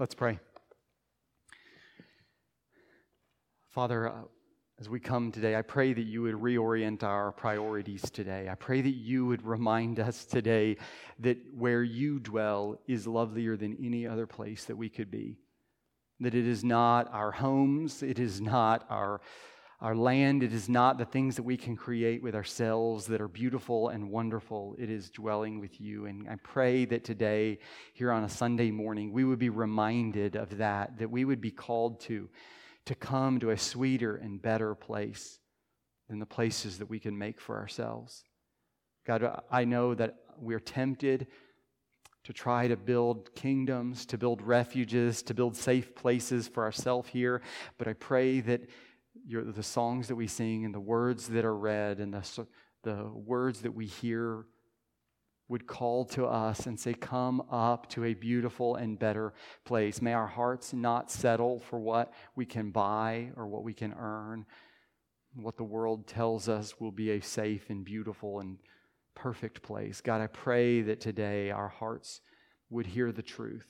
Let's pray. Father, uh, as we come today, I pray that you would reorient our priorities today. I pray that you would remind us today that where you dwell is lovelier than any other place that we could be. That it is not our homes, it is not our, our land, it is not the things that we can create with ourselves that are beautiful and wonderful. It is dwelling with you. And I pray that today, here on a Sunday morning, we would be reminded of that, that we would be called to to come to a sweeter and better place than the places that we can make for ourselves. God, I know that we're tempted to try to build kingdoms, to build refuges, to build safe places for ourselves here, but I pray that your, the songs that we sing and the words that are read and the, the words that we hear would call to us and say, Come up to a beautiful and better place. May our hearts not settle for what we can buy or what we can earn. What the world tells us will be a safe and beautiful and perfect place. God, I pray that today our hearts would hear the truth,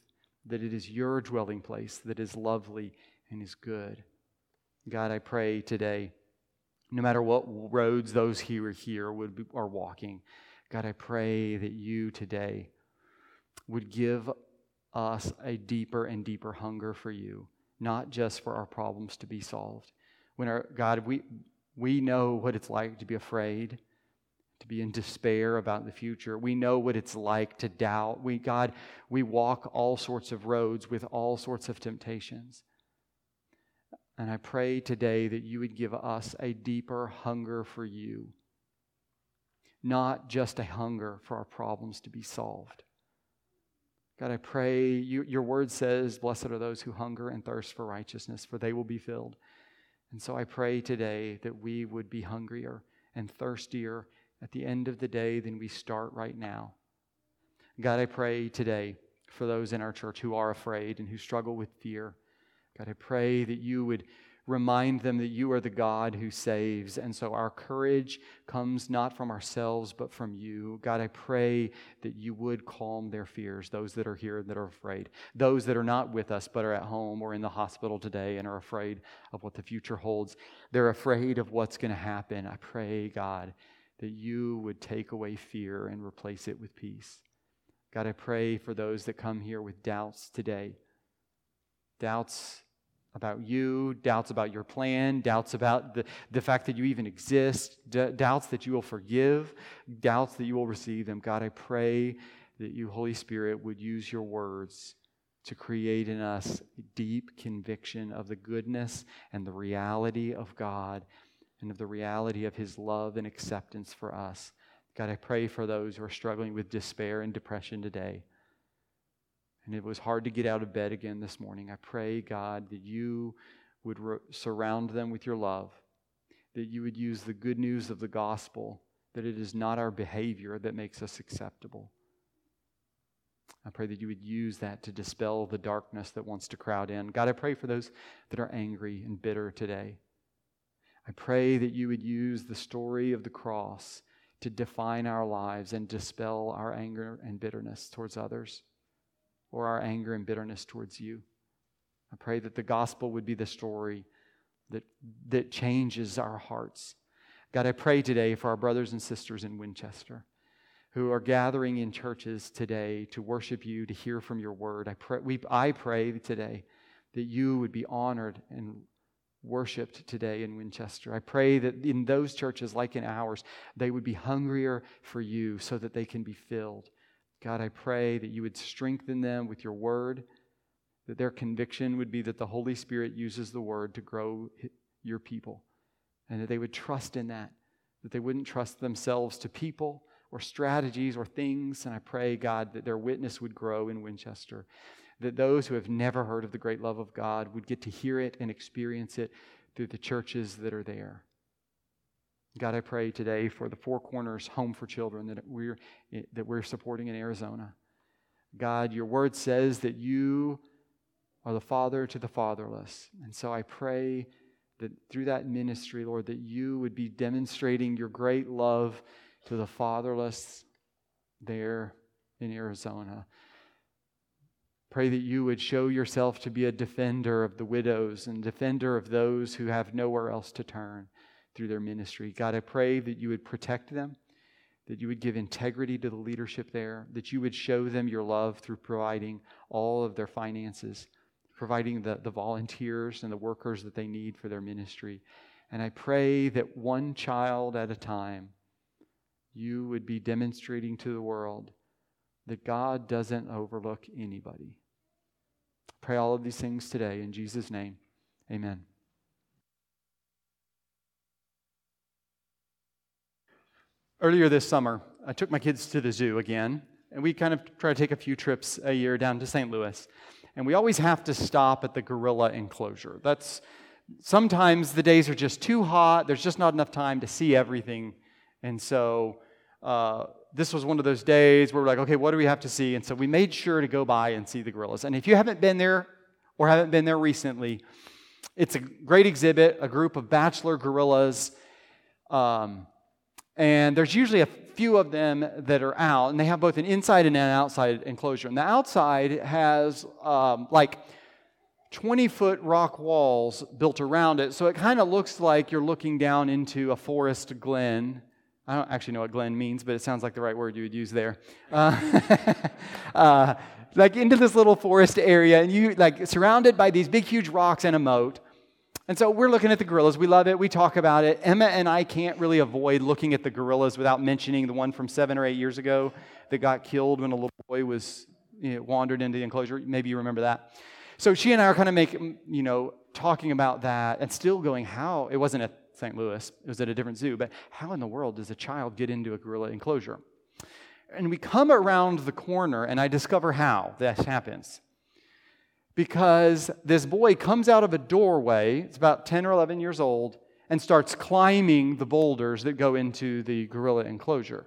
that it is your dwelling place that is lovely and is good. God, I pray today, no matter what roads those who are here would be, are walking, God, I pray that you today would give us a deeper and deeper hunger for you, not just for our problems to be solved. When our God, we we know what it's like to be afraid, to be in despair about the future. We know what it's like to doubt. We God, we walk all sorts of roads with all sorts of temptations. And I pray today that you would give us a deeper hunger for you not just a hunger for our problems to be solved. God, I pray you, your word says, Blessed are those who hunger and thirst for righteousness, for they will be filled. And so I pray today that we would be hungrier and thirstier at the end of the day than we start right now. God, I pray today for those in our church who are afraid and who struggle with fear. God, I pray that you would remind them that you are the God who saves. And so our courage comes not from ourselves, but from you. God, I pray that you would calm their fears, those that are here that are afraid, those that are not with us, but are at home or in the hospital today and are afraid of what the future holds. They're afraid of what's going to happen. I pray, God, that you would take away fear and replace it with peace. God, I pray for those that come here with doubts today. Doubts about you, doubts about your plan, doubts about the, the fact that you even exist, d- doubts that you will forgive, doubts that you will receive them. God, I pray that you, Holy Spirit, would use your words to create in us deep conviction of the goodness and the reality of God and of the reality of His love and acceptance for us. God, I pray for those who are struggling with despair and depression today and it was hard to get out of bed again this morning, I pray, God, that you would surround them with your love, that you would use the good news of the gospel, that it is not our behavior that makes us acceptable. I pray that you would use that to dispel the darkness that wants to crowd in. God, I pray for those that are angry and bitter today. I pray that you would use the story of the cross to define our lives and dispel our anger and bitterness towards others or our anger and bitterness towards you. I pray that the gospel would be the story that, that changes our hearts. God, I pray today for our brothers and sisters in Winchester who are gathering in churches today to worship you, to hear from your word. I pray, we, I pray today that you would be honored and worshiped today in Winchester. I pray that in those churches, like in ours, they would be hungrier for you so that they can be filled. God, I pray that you would strengthen them with your word, that their conviction would be that the Holy Spirit uses the word to grow your people, and that they would trust in that, that they wouldn't trust themselves to people or strategies or things. And I pray, God, that their witness would grow in Winchester, that those who have never heard of the great love of God would get to hear it and experience it through the churches that are there. God, I pray today for the Four Corners Home for Children that we're, that we're supporting in Arizona. God, your word says that you are the father to the fatherless. And so I pray that through that ministry, Lord, that you would be demonstrating your great love to the fatherless there in Arizona. Pray that you would show yourself to be a defender of the widows and defender of those who have nowhere else to turn through their ministry. God, I pray that you would protect them, that you would give integrity to the leadership there, that you would show them your love through providing all of their finances, providing the, the volunteers and the workers that they need for their ministry. And I pray that one child at a time, you would be demonstrating to the world that God doesn't overlook anybody. Pray all of these things today in Jesus' name. Amen. Earlier this summer, I took my kids to the zoo again, and we kind of try to take a few trips a year down to St. Louis. And we always have to stop at the gorilla enclosure. That's sometimes the days are just too hot, there's just not enough time to see everything. And so uh, this was one of those days where we're like, okay, what do we have to see? And so we made sure to go by and see the gorillas. And if you haven't been there or haven't been there recently, it's a great exhibit, a group of bachelor gorillas. Um, and there's usually a few of them that are out, and they have both an inside and an outside enclosure. And the outside has um, like 20 foot rock walls built around it, so it kind of looks like you're looking down into a forest glen I don't actually know what Glen means, but it sounds like the right word you would use there. Uh, uh, like into this little forest area, and you like surrounded by these big, huge rocks and a moat. And so we're looking at the gorillas. We love it. We talk about it. Emma and I can't really avoid looking at the gorillas without mentioning the one from seven or eight years ago that got killed when a little boy was you know, wandered into the enclosure. Maybe you remember that. So she and I are kind of making, you know, talking about that and still going, how? It wasn't at St. Louis. It was at a different zoo. But how in the world does a child get into a gorilla enclosure? And we come around the corner, and I discover how this happens. Because this boy comes out of a doorway, it's about 10 or 11 years old, and starts climbing the boulders that go into the gorilla enclosure.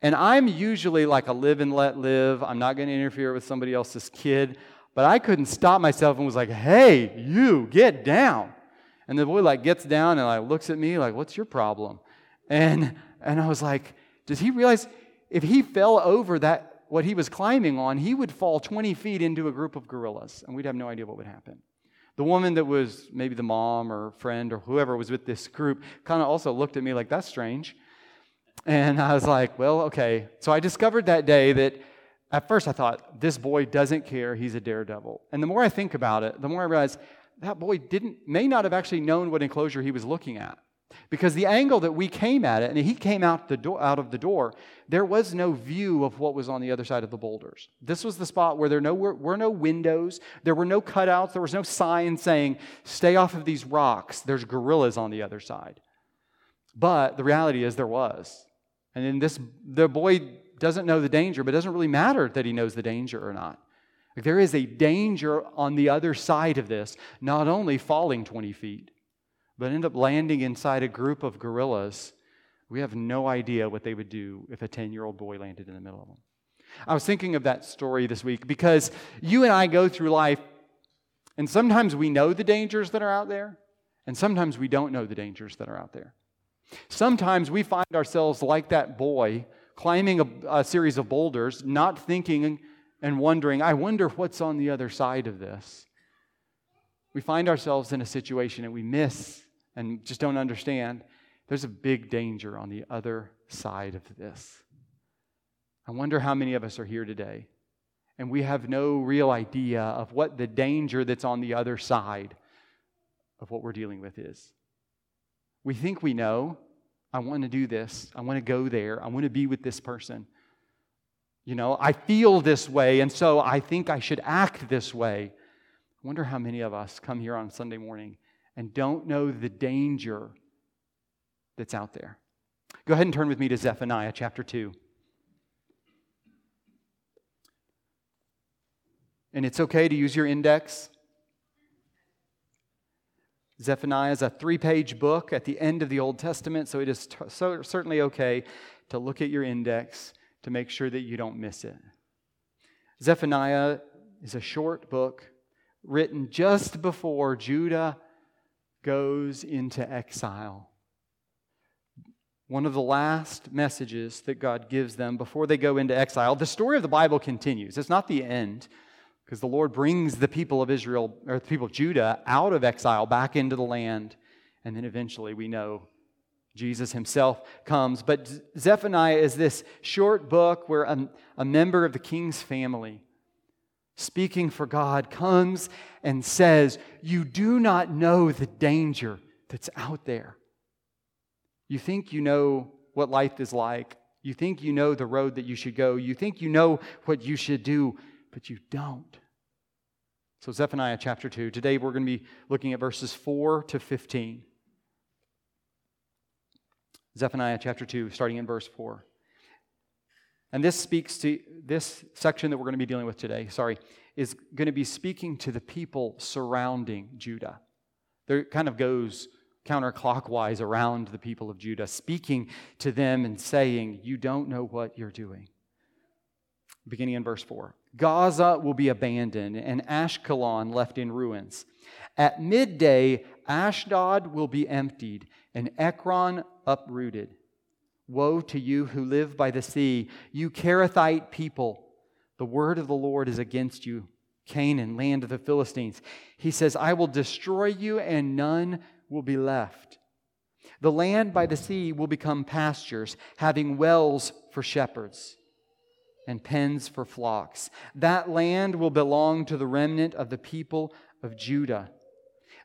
And I'm usually like a live and let live. I'm not going to interfere with somebody else's kid. But I couldn't stop myself and was like, hey, you, get down. And the boy like gets down and like looks at me like, "What's your problem?" And and I was like, "Does he realize if he fell over that what he was climbing on, he would fall 20 feet into a group of gorillas, and we'd have no idea what would happen." The woman that was maybe the mom or friend or whoever was with this group kind of also looked at me like, "That's strange." And I was like, "Well, okay." So I discovered that day that at first I thought, this boy doesn't care, he's a daredevil. And the more I think about it, the more I realize that boy didn't, may not have actually known what enclosure he was looking at. Because the angle that we came at it, and he came out, the door, out of the door, there was no view of what was on the other side of the boulders. This was the spot where there no, were, were no windows, there were no cutouts, there was no sign saying, stay off of these rocks, there's gorillas on the other side. But the reality is there was. And then this, the boy doesn't know the danger, but it doesn't really matter that he knows the danger or not. There is a danger on the other side of this, not only falling 20 feet, but end up landing inside a group of gorillas. We have no idea what they would do if a 10 year old boy landed in the middle of them. I was thinking of that story this week because you and I go through life, and sometimes we know the dangers that are out there, and sometimes we don't know the dangers that are out there. Sometimes we find ourselves like that boy climbing a, a series of boulders, not thinking and wondering, I wonder what's on the other side of this. We find ourselves in a situation and we miss and just don't understand. There's a big danger on the other side of this. I wonder how many of us are here today and we have no real idea of what the danger that's on the other side of what we're dealing with is. We think we know. I want to do this. I want to go there. I want to be with this person. You know, I feel this way, and so I think I should act this way. I wonder how many of us come here on Sunday morning and don't know the danger that's out there. Go ahead and turn with me to Zephaniah chapter 2. And it's okay to use your index. Zephaniah is a three page book at the end of the Old Testament, so it is t- so certainly okay to look at your index to make sure that you don't miss it. Zephaniah is a short book written just before Judah goes into exile. One of the last messages that God gives them before they go into exile. The story of the Bible continues. It's not the end. because the Lord brings the people of Israel, or the people of Judah, out of exile back into the land. And then eventually we know Jesus himself comes. But Zephaniah is this short book where a, a member of the king's family, speaking for God, comes and says, You do not know the danger that's out there. You think you know what life is like. You think you know the road that you should go. You think you know what you should do, but you don't. So, Zephaniah chapter 2. Today we're going to be looking at verses 4 to 15. Zephaniah chapter 2, starting in verse 4. And this speaks to this section that we're going to be dealing with today, sorry, is going to be speaking to the people surrounding Judah. There kind of goes counterclockwise around the people of Judah, speaking to them and saying, You don't know what you're doing. Beginning in verse 4 Gaza will be abandoned and Ashkelon left in ruins. At midday, Ashdod will be emptied and Ekron uprooted. Woe to you who live by the sea, you Kerethite people. The word of the Lord is against you, Canaan, land of the Philistines. He says, I will destroy you, and none will be left. The land by the sea will become pastures, having wells for shepherds and pens for flocks. That land will belong to the remnant of the people of Judah.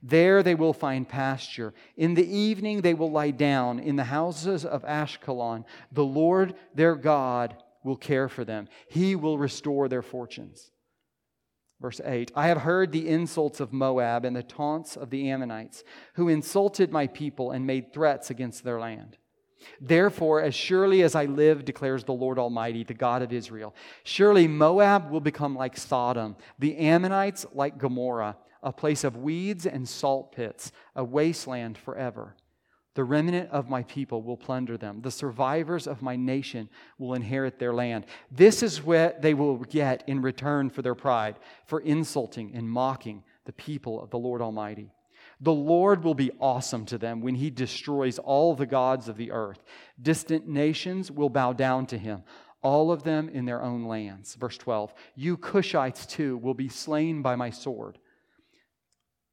There they will find pasture. In the evening they will lie down in the houses of Ashkelon. The Lord their God will care for them, He will restore their fortunes. Verse 8 I have heard the insults of Moab and the taunts of the Ammonites, who insulted my people and made threats against their land. Therefore, as surely as I live, declares the Lord Almighty, the God of Israel, surely Moab will become like Sodom, the Ammonites like Gomorrah a place of weeds and salt pits, a wasteland forever. The remnant of my people will plunder them. The survivors of my nation will inherit their land. This is what they will get in return for their pride, for insulting and mocking the people of the Lord Almighty. The Lord will be awesome to them when he destroys all the gods of the earth. Distant nations will bow down to him, all of them in their own lands. Verse 12 You Cushites too will be slain by my sword.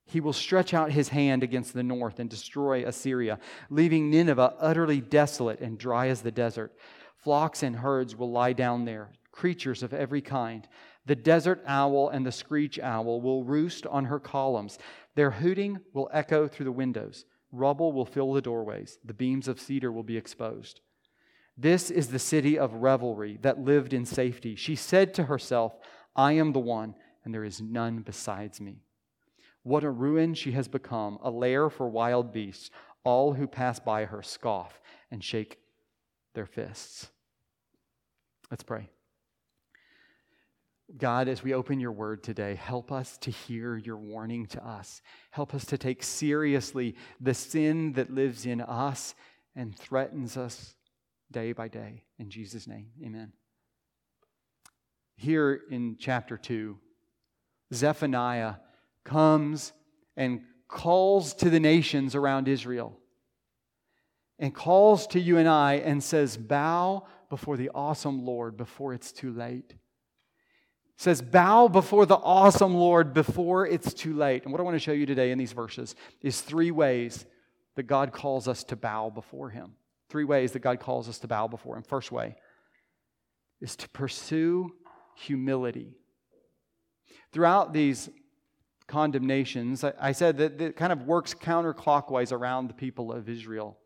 He will stretch out his hand against the north and destroy Assyria, leaving Nineveh utterly desolate and dry as the desert. Flocks and herds will lie down there, creatures of every kind. The desert owl and the screech owl will roost on her columns. Their hooting will echo through the windows. Rubble will fill the doorways. The beams of cedar will be exposed. This is the city of revelry that lived in safety. She said to herself, I am the one, and there is none besides me. What a ruin she has become, a lair for wild beasts. All who pass by her scoff and shake their fists. Let's pray. God, as we open your word today, help us to hear your warning to us. Help us to take seriously the sin that lives in us and threatens us day by day. In Jesus' name, amen. Here in chapter 2, Zephaniah comes and calls to the nations around Israel and calls to you and I and says, Bow before the awesome Lord before it's too late. Says, Bow before the awesome Lord before it's too late. And what I want to show you today in these verses is three ways that God calls us to bow before Him. Three ways that God calls us to bow before Him. First way is to pursue humility. Throughout these condemnations, I, I said that it kind of works counterclockwise around the people of Israel.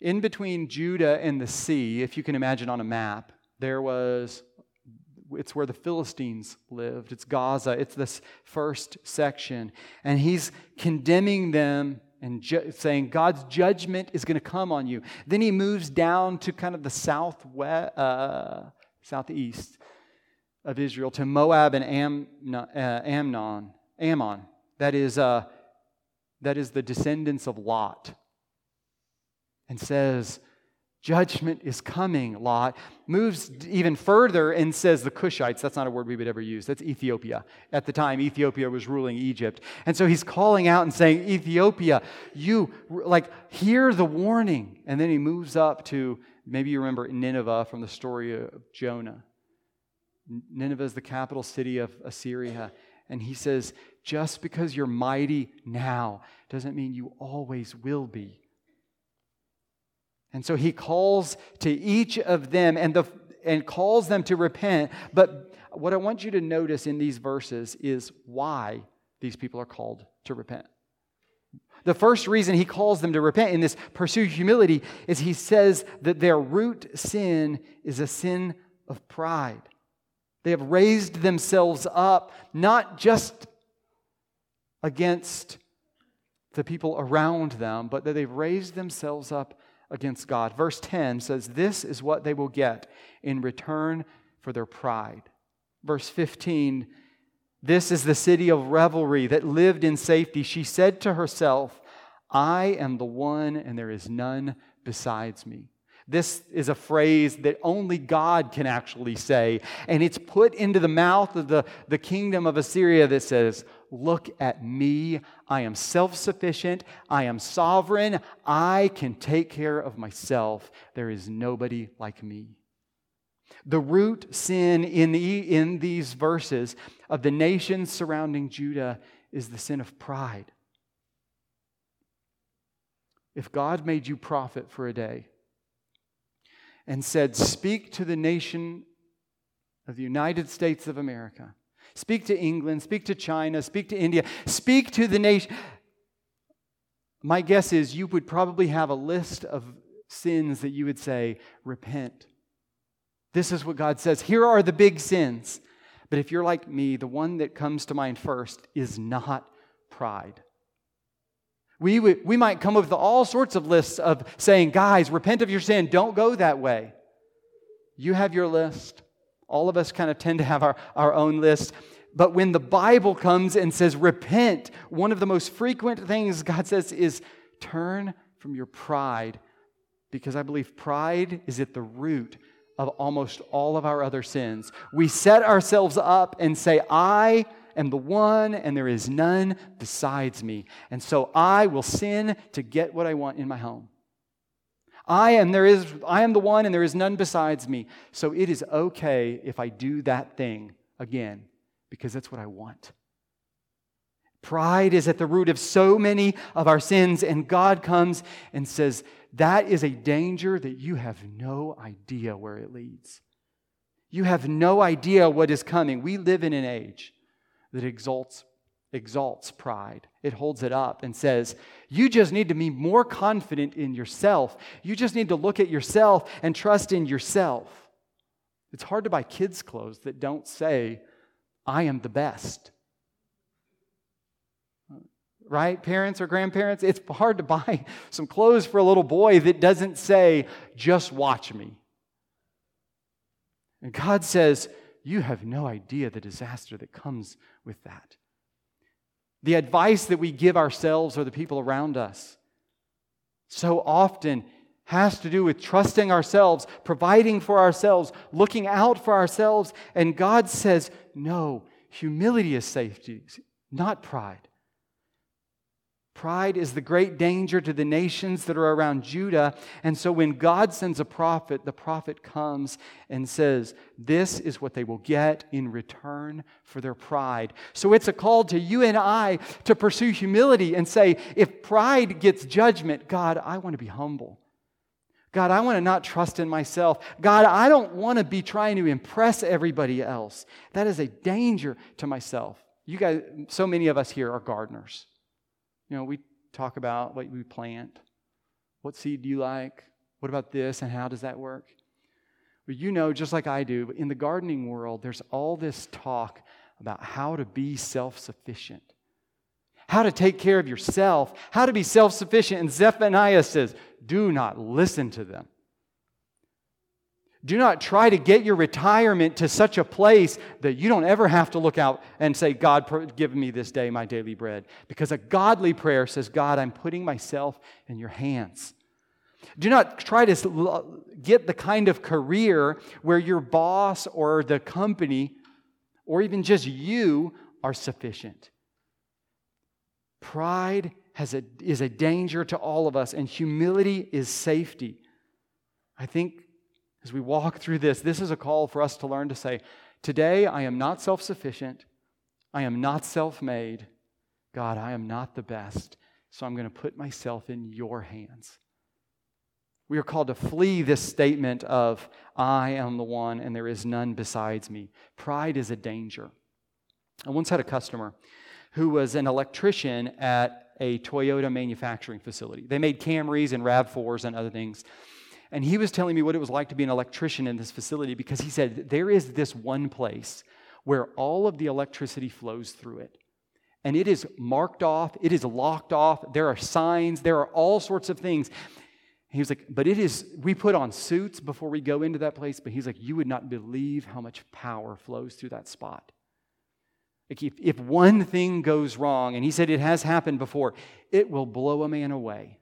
In between Judah and the sea, if you can imagine on a map, there was it's where the Philistines lived. It's Gaza. It's this first section. And he's condemning them and ju- saying God's judgment is going to come on you. Then he moves down to kind of the southwest, uh, southeast of Israel to Moab and Am- uh, Amnon. Ammon. That is, uh, that is the descendants of Lot. And says, Judgment is coming, Lot. Moves even further and says the Cushites. That's not a word we would ever use. That's Ethiopia. At the time, Ethiopia was ruling Egypt. And so he's calling out and saying, Ethiopia, you, like, hear the warning. And then he moves up to, maybe you remember Nineveh from the story of Jonah. Nineveh is the capital city of Assyria. And he says, just because you're mighty now doesn't mean you always will be. And so he calls to each of them and, the, and calls them to repent. But what I want you to notice in these verses is why these people are called to repent. The first reason he calls them to repent in this pursue humility is he says that their root sin is a sin of pride. They have raised themselves up not just against the people around them, but that they've raised themselves up against God. Verse 10 says, This is what they will get in return for their pride. Verse 15, This is the city of revelry that lived in safety. She said to herself, I am the one, and there is none besides me. This is a phrase that only God can actually say. And it's put into the mouth of the, the kingdom of Assyria that says, Look at me. I am self sufficient. I am sovereign. I can take care of myself. There is nobody like me. The root sin in, the, in these verses of the nations surrounding Judah is the sin of pride. If God made you prophet for a day, and said, Speak to the nation of the United States of America. Speak to England, speak to China, speak to India, speak to the nation. My guess is you would probably have a list of sins that you would say, Repent. This is what God says. Here are the big sins. But if you're like me, the one that comes to mind first is not pride. We, we might come up with all sorts of lists of saying, guys, repent of your sin. Don't go that way. You have your list. All of us kind of tend to have our, our own list. But when the Bible comes and says, repent, one of the most frequent things God says is turn from your pride. Because I believe pride is at the root of almost all of our other sins. We set ourselves up and say, I am the one, and there is none besides me. And so I will sin to get what I want in my home. I am there is I am the one and there is none besides me. So it is okay if I do that thing again because that's what I want. Pride is at the root of so many of our sins and God comes and says that is a danger that you have no idea where it leads. You have no idea what is coming. We live in an age that exalts, exalts pride. It holds it up and says, You just need to be more confident in yourself. You just need to look at yourself and trust in yourself. It's hard to buy kids' clothes that don't say, I am the best. Right, parents or grandparents? It's hard to buy some clothes for a little boy that doesn't say, just watch me. And God says, you have no idea the disaster that comes with that. The advice that we give ourselves or the people around us so often has to do with trusting ourselves, providing for ourselves, looking out for ourselves. And God says, no, humility is safety, not pride. Pride is the great danger to the nations that are around Judah. And so when God sends a prophet, the prophet comes and says, This is what they will get in return for their pride. So it's a call to you and I to pursue humility and say, If pride gets judgment, God, I want to be humble. God, I want to not trust in myself. God, I don't want to be trying to impress everybody else. That is a danger to myself. You guys, so many of us here are gardeners. You know, we talk about what we plant. What seed do you like? What about this and how does that work? But you know, just like I do, in the gardening world, there's all this talk about how to be self sufficient, how to take care of yourself, how to be self sufficient. And Zephaniah says, do not listen to them. Do not try to get your retirement to such a place that you don't ever have to look out and say, God, give me this day my daily bread. Because a godly prayer says, God, I'm putting myself in your hands. Do not try to get the kind of career where your boss or the company or even just you are sufficient. Pride a, is a danger to all of us, and humility is safety. I think as we walk through this, this is a call for us to learn to say, Today, I am not self sufficient. I am not self made. God, I am not the best. So I'm going to put myself in your hands. We are called to flee this statement of, I am the one and there is none besides me. Pride is a danger. I once had a customer who was an electrician at a Toyota manufacturing facility. They made Camrys and RAV4s and other things. And he was telling me what it was like to be an electrician in this facility because he said, There is this one place where all of the electricity flows through it. And it is marked off, it is locked off, there are signs, there are all sorts of things. He was like, but it is, we put on suits before we go into that place, but he's like, you would not believe how much power flows through that spot. Like if, if one thing goes wrong, and he said it has happened before, it will blow a man away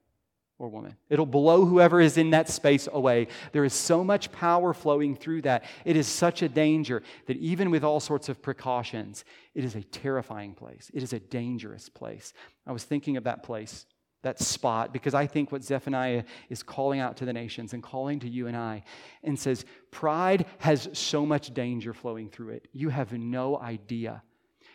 or woman. It'll blow whoever is in that space away. There is so much power flowing through that. It is such a danger that even with all sorts of precautions, it is a terrifying place. It is a dangerous place. I was thinking of that place that spot because I think what Zephaniah is calling out to the nations and calling to you and I and says, Pride has so much danger flowing through it. You have no idea.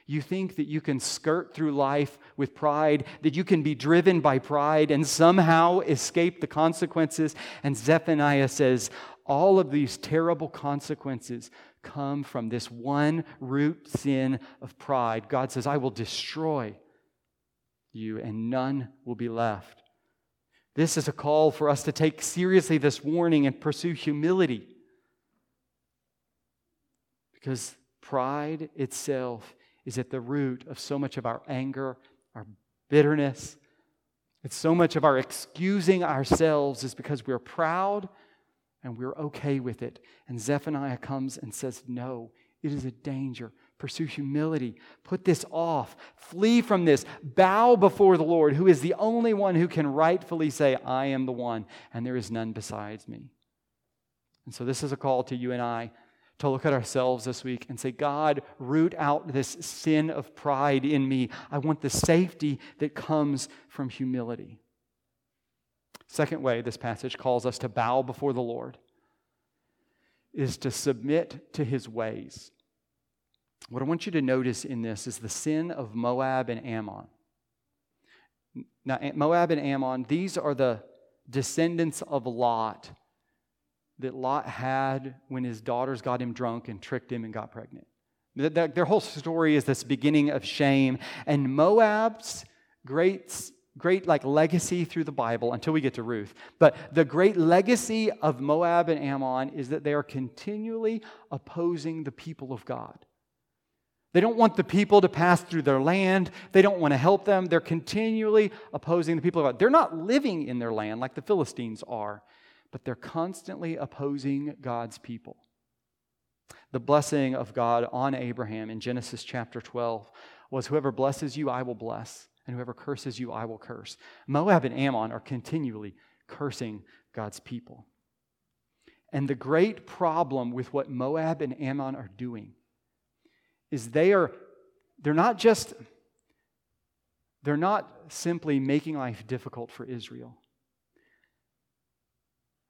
You think that you can skirt through life with pride, that you can be driven by pride and somehow escape the consequences. And Zephaniah says, all of these terrible consequences come from this one root sin of pride. God says, I will destroy you, and none will be left. This is a call for us to take seriously this warning and pursue humility. Because pride itself is at the root of so much of our anger, our bitterness. It's so much of our excusing ourselves is because we're proud and we're okay with it. And Zephaniah comes and says, No, it is a danger. Pursue humility. Put this off. Flee from this. Bow before the Lord, who is the only one who can rightfully say, I am the one, and there is none besides me. And so, this is a call to you and I to look at ourselves this week and say, God, root out this sin of pride in me. I want the safety that comes from humility. Second way this passage calls us to bow before the Lord is to submit to his ways. What I want you to notice in this is the sin of Moab and Ammon. Now, Moab and Ammon, these are the descendants of Lot that Lot had when his daughters got him drunk and tricked him and got pregnant. Their whole story is this beginning of shame. And Moab's great, great like legacy through the Bible until we get to Ruth. But the great legacy of Moab and Ammon is that they are continually opposing the people of God. They don't want the people to pass through their land. They don't want to help them. They're continually opposing the people of God. They're not living in their land like the Philistines are, but they're constantly opposing God's people. The blessing of God on Abraham in Genesis chapter 12 was whoever blesses you, I will bless, and whoever curses you, I will curse. Moab and Ammon are continually cursing God's people. And the great problem with what Moab and Ammon are doing is they are they're not just they're not simply making life difficult for Israel.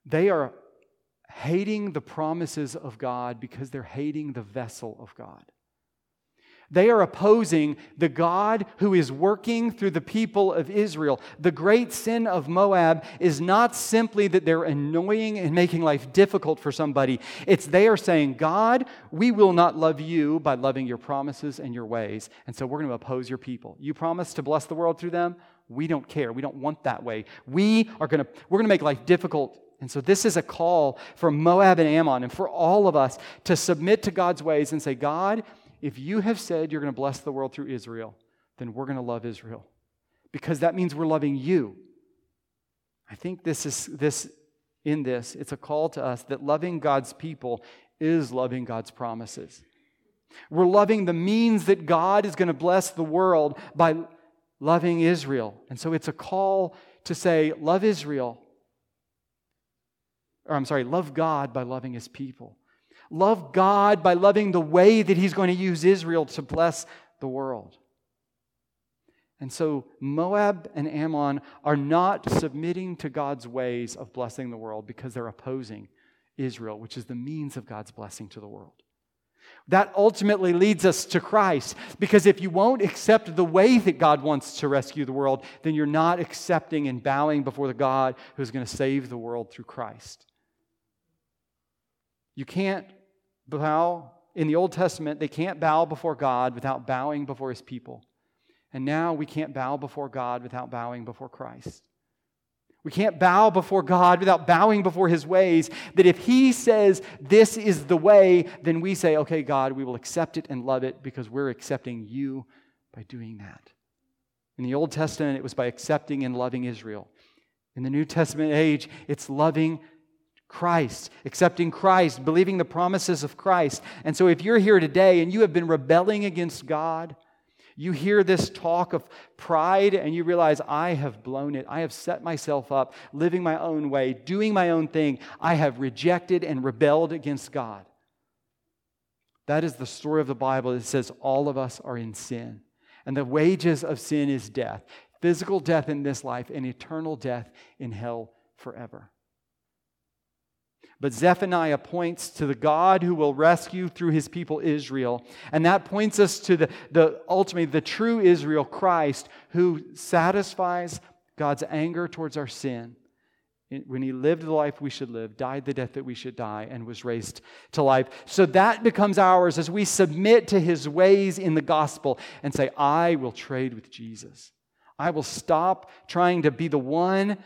They are hating the promises of God because they're hating the vessel of God. They are opposing the God who is working through the people of Israel. The great sin of Moab is not simply that they're annoying and making life difficult for somebody. It's they are saying, God, we will not love you by loving your promises and your ways. And so we're going to oppose your people. You promised to bless the world through them. We don't care. We don't want that way. We are going to, we're going to make life difficult and so, this is a call for Moab and Ammon and for all of us to submit to God's ways and say, God, if you have said you're going to bless the world through Israel, then we're going to love Israel because that means we're loving you. I think this is this in this, it's a call to us that loving God's people is loving God's promises. We're loving the means that God is going to bless the world by loving Israel. And so it's a call to say, love Israel. Or I'm sorry, love God by loving his people. Love God by loving the way that He's going to use Israel to bless the world. And so Moab and Ammon are not submitting to God's ways of blessing the world because they're opposing Israel, which is the means of God's blessing to the world. That ultimately leads us to Christ. Because if you won't accept the way that God wants to rescue the world, then you're not accepting and bowing before the God who's going to save the world through Christ. You can't bow. In the Old Testament, they can't bow before God without bowing before his people. And now we can't bow before God without bowing before Christ. We can't bow before God without bowing before his ways. That if he says this is the way, then we say, okay, God, we will accept it and love it because we're accepting you by doing that. In the Old Testament, it was by accepting and loving Israel. In the New Testament age, it's loving Christ, accepting Christ, believing the promises of Christ. And so if you're here today and you have been rebelling against God, you hear this talk of pride and you realize, I have blown it. I have set myself up, living my own way, doing my own thing. I have rejected and rebelled against God. That is the story of the Bible It says all of us are in sin. And the wages of sin is death physical death in this life and eternal death in hell forever. But Zephaniah points to the God who will rescue through his people Israel. And that points us to the, the ultimately the true Israel, Christ, who satisfies God's anger towards our sin. When he lived the life we should live, died the death that we should die, and was raised to life. So that becomes ours as we submit to his ways in the gospel and say, I will trade with Jesus. I will stop trying to be the one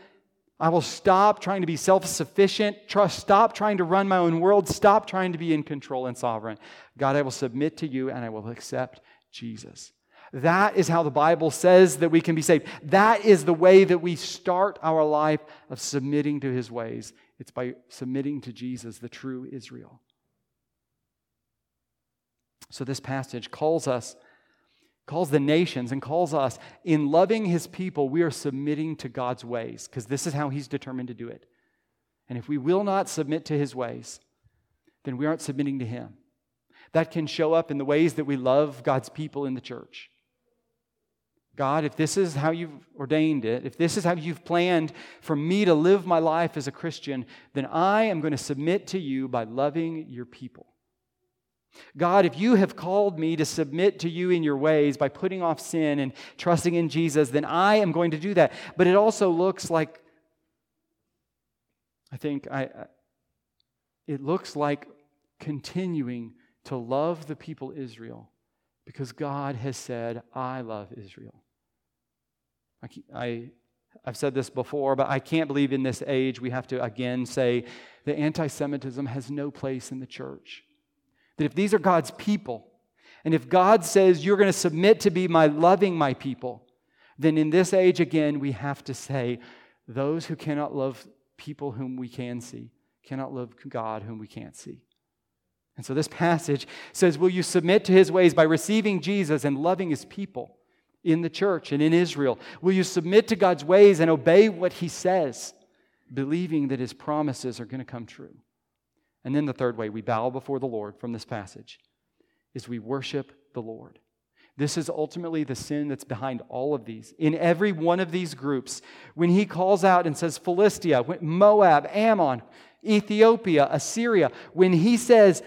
I will stop trying to be self sufficient, stop trying to run my own world, stop trying to be in control and sovereign. God, I will submit to you and I will accept Jesus. That is how the Bible says that we can be saved. That is the way that we start our life of submitting to his ways. It's by submitting to Jesus, the true Israel. So, this passage calls us calls the nations and calls us in loving his people, we are submitting to God's ways because this is how he's determined to do it. And if we will not submit to his ways, then we aren't submitting to him. That can show up in the ways that we love God's people in the church. God, if this is how you've ordained it, if this is how you've planned for me to live my life as a Christian, then I am going to submit to you by loving your people. God, if you have called me to submit to you in your ways by putting off sin and trusting in Jesus, then I am going to do that. But it also looks like, I think, I, it looks like continuing to love the people Israel because God has said, I love Israel. I, I, I've said this before, but I can't believe in this age we have to again say that anti Semitism has no place in the church. That if these are God's people, and if God says you're going to submit to be my loving my people, then in this age again, we have to say, those who cannot love people whom we can see cannot love God whom we can't see. And so this passage says, Will you submit to his ways by receiving Jesus and loving his people in the church and in Israel? Will you submit to God's ways and obey what he says, believing that his promises are going to come true? And then the third way we bow before the Lord from this passage is we worship the Lord. This is ultimately the sin that's behind all of these. In every one of these groups, when he calls out and says Philistia, Moab, Ammon, Ethiopia, Assyria, when he says,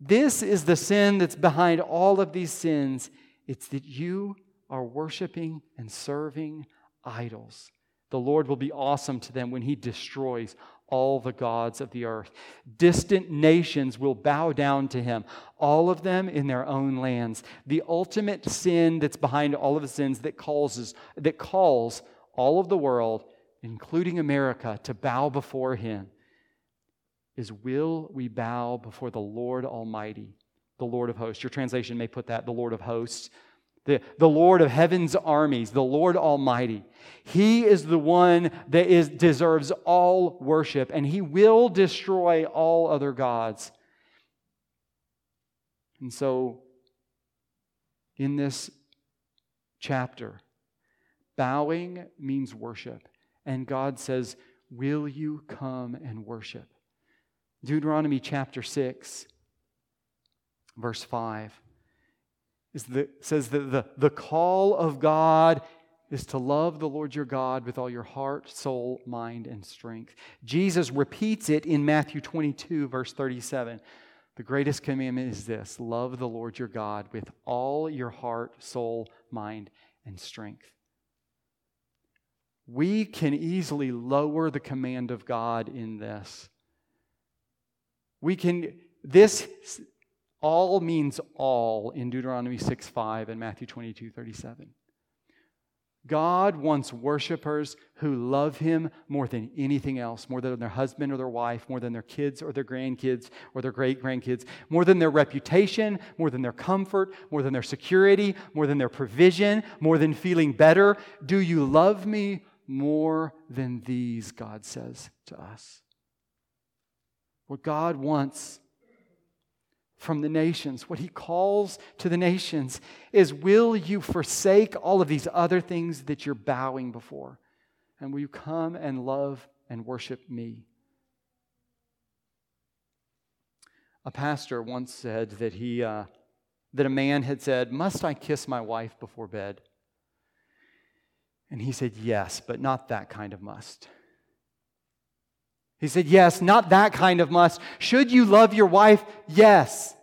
This is the sin that's behind all of these sins, it's that you are worshiping and serving idols. The Lord will be awesome to them when he destroys all the gods of the earth. Distant nations will bow down to him, all of them in their own lands. The ultimate sin that's behind all of the sins that causes that calls all of the world, including America, to bow before him is will we bow before the Lord Almighty, the Lord of hosts. Your translation may put that the Lord of hosts the, the Lord of heaven's armies, the Lord Almighty. He is the one that is, deserves all worship, and He will destroy all other gods. And so, in this chapter, bowing means worship. And God says, Will you come and worship? Deuteronomy chapter 6, verse 5 is the, says that the, the call of God is to love the Lord your God with all your heart, soul, mind, and strength. Jesus repeats it in Matthew 22, verse 37. The greatest commandment is this love the Lord your God with all your heart, soul, mind, and strength. We can easily lower the command of God in this. We can, this all means all in Deuteronomy 6 5 and Matthew 22 37. God wants worshipers who love Him more than anything else, more than their husband or their wife, more than their kids or their grandkids or their great grandkids, more than their reputation, more than their comfort, more than their security, more than their provision, more than feeling better. Do you love me more than these? God says to us. What God wants from the nations. What he calls to the nations is Will you forsake all of these other things that you're bowing before? And will you come and love and worship me? A pastor once said that, he, uh, that a man had said, Must I kiss my wife before bed? And he said, Yes, but not that kind of must. He said, Yes, not that kind of must. Should you love your wife? Yes.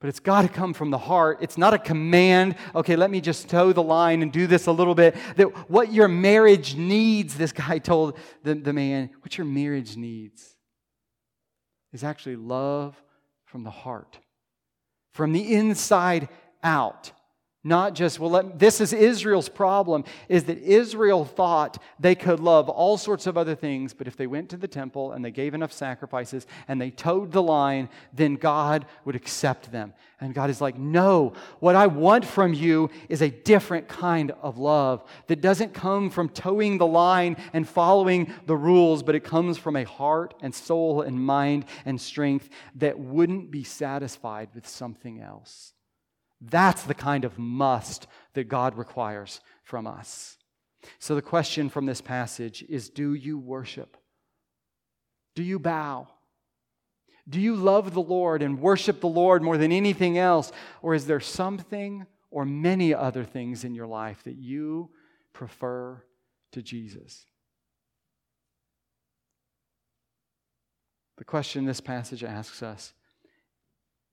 But it's got to come from the heart. It's not a command. Okay, let me just toe the line and do this a little bit. That what your marriage needs, this guy told the, the man, what your marriage needs is actually love from the heart, from the inside out. Not just, well, let, this is Israel's problem, is that Israel thought they could love all sorts of other things, but if they went to the temple and they gave enough sacrifices and they toed the line, then God would accept them. And God is like, no, what I want from you is a different kind of love that doesn't come from toeing the line and following the rules, but it comes from a heart and soul and mind and strength that wouldn't be satisfied with something else. That's the kind of must that God requires from us. So, the question from this passage is Do you worship? Do you bow? Do you love the Lord and worship the Lord more than anything else? Or is there something or many other things in your life that you prefer to Jesus? The question this passage asks us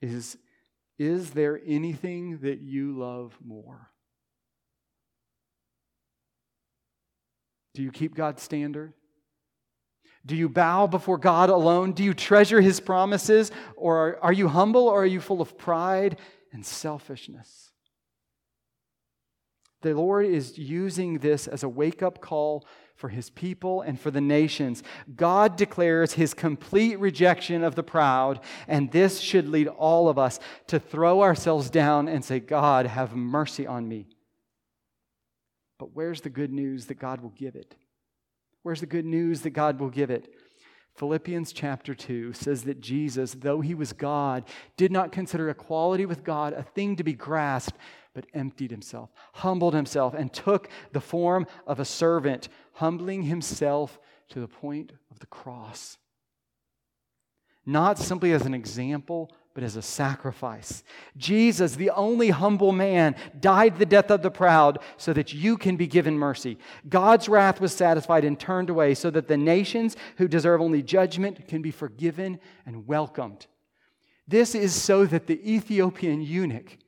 is is there anything that you love more? Do you keep God's standard? Do you bow before God alone? Do you treasure his promises? Or are, you humble or are you full of pride and selfishness? The Lord is using this as a wake up call for his people and for the nations. God declares his complete rejection of the proud, and this should lead all of us to throw ourselves down and say, God, have mercy on me. But where's the good news that God will give it? Where's the good news that God will give it? Philippians chapter 2 says that Jesus, though he was God, did not consider equality with God a thing to be grasped, but emptied himself, humbled himself, and took the form of a servant, humbling himself to the point of the cross. Not simply as an example, but as a sacrifice. Jesus, the only humble man, died the death of the proud so that you can be given mercy. God's wrath was satisfied and turned away so that the nations who deserve only judgment can be forgiven and welcomed. This is so that the Ethiopian eunuch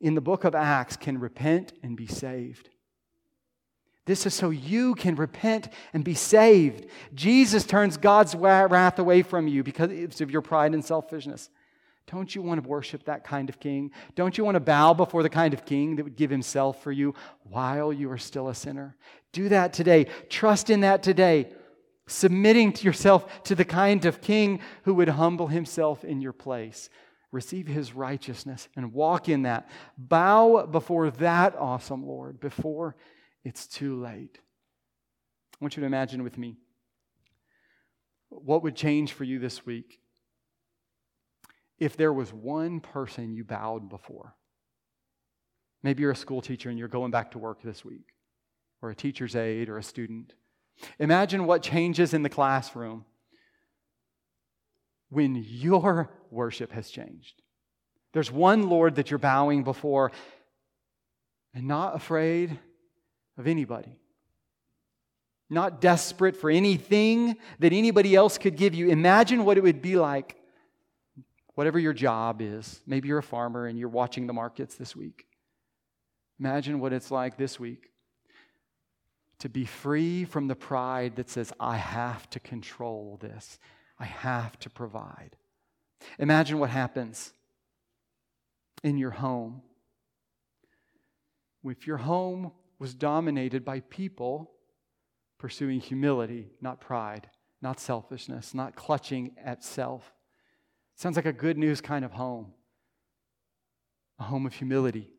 in the book of Acts can repent and be saved. This is so you can repent and be saved. Jesus turns God's wrath away from you because of your pride and selfishness. Don't you want to worship that kind of king? Don't you want to bow before the kind of king that would give himself for you while you are still a sinner? Do that today. Trust in that today. Submitting to yourself to the kind of king who would humble himself in your place receive his righteousness and walk in that. Bow before that awesome Lord before it's too late. I want you to imagine with me what would change for you this week if there was one person you bowed before. Maybe you're a school teacher and you're going back to work this week, or a teacher's aide, or a student. Imagine what changes in the classroom when your worship has changed. There's one Lord that you're bowing before and not afraid of anybody. Not desperate for anything that anybody else could give you. Imagine what it would be like, whatever your job is. Maybe you're a farmer and you're watching the markets this week. Imagine what it's like this week to be free from the pride that says, I have to control this, I have to provide. Imagine what happens in your home. If your home was dominated by people pursuing humility, not pride, not selfishness, not clutching at self. Sounds like a good news kind of home, a home of humility.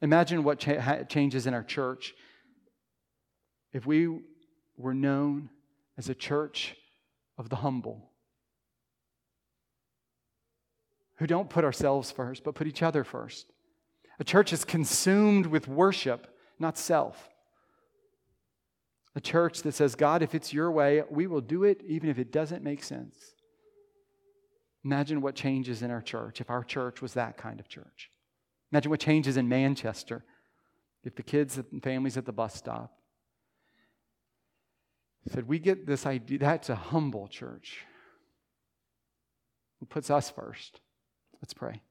Imagine what cha- changes in our church if we were known as a church of the humble, who don't put ourselves first, but put each other first. A church is consumed with worship, not self. A church that says, God, if it's your way, we will do it even if it doesn't make sense. Imagine what changes in our church if our church was that kind of church. Imagine what changes in Manchester if the kids and families at the bus stop said, We get this idea. That's a humble church. Who puts us first. Let's pray.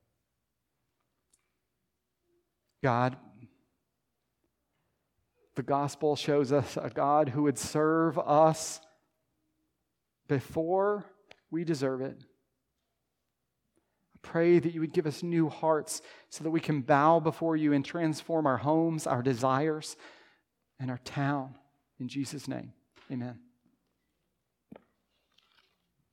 God, the gospel shows us a God who would serve us before we deserve it. I pray that you would give us new hearts so that we can bow before you and transform our homes, our desires, and our town. In Jesus' name, amen.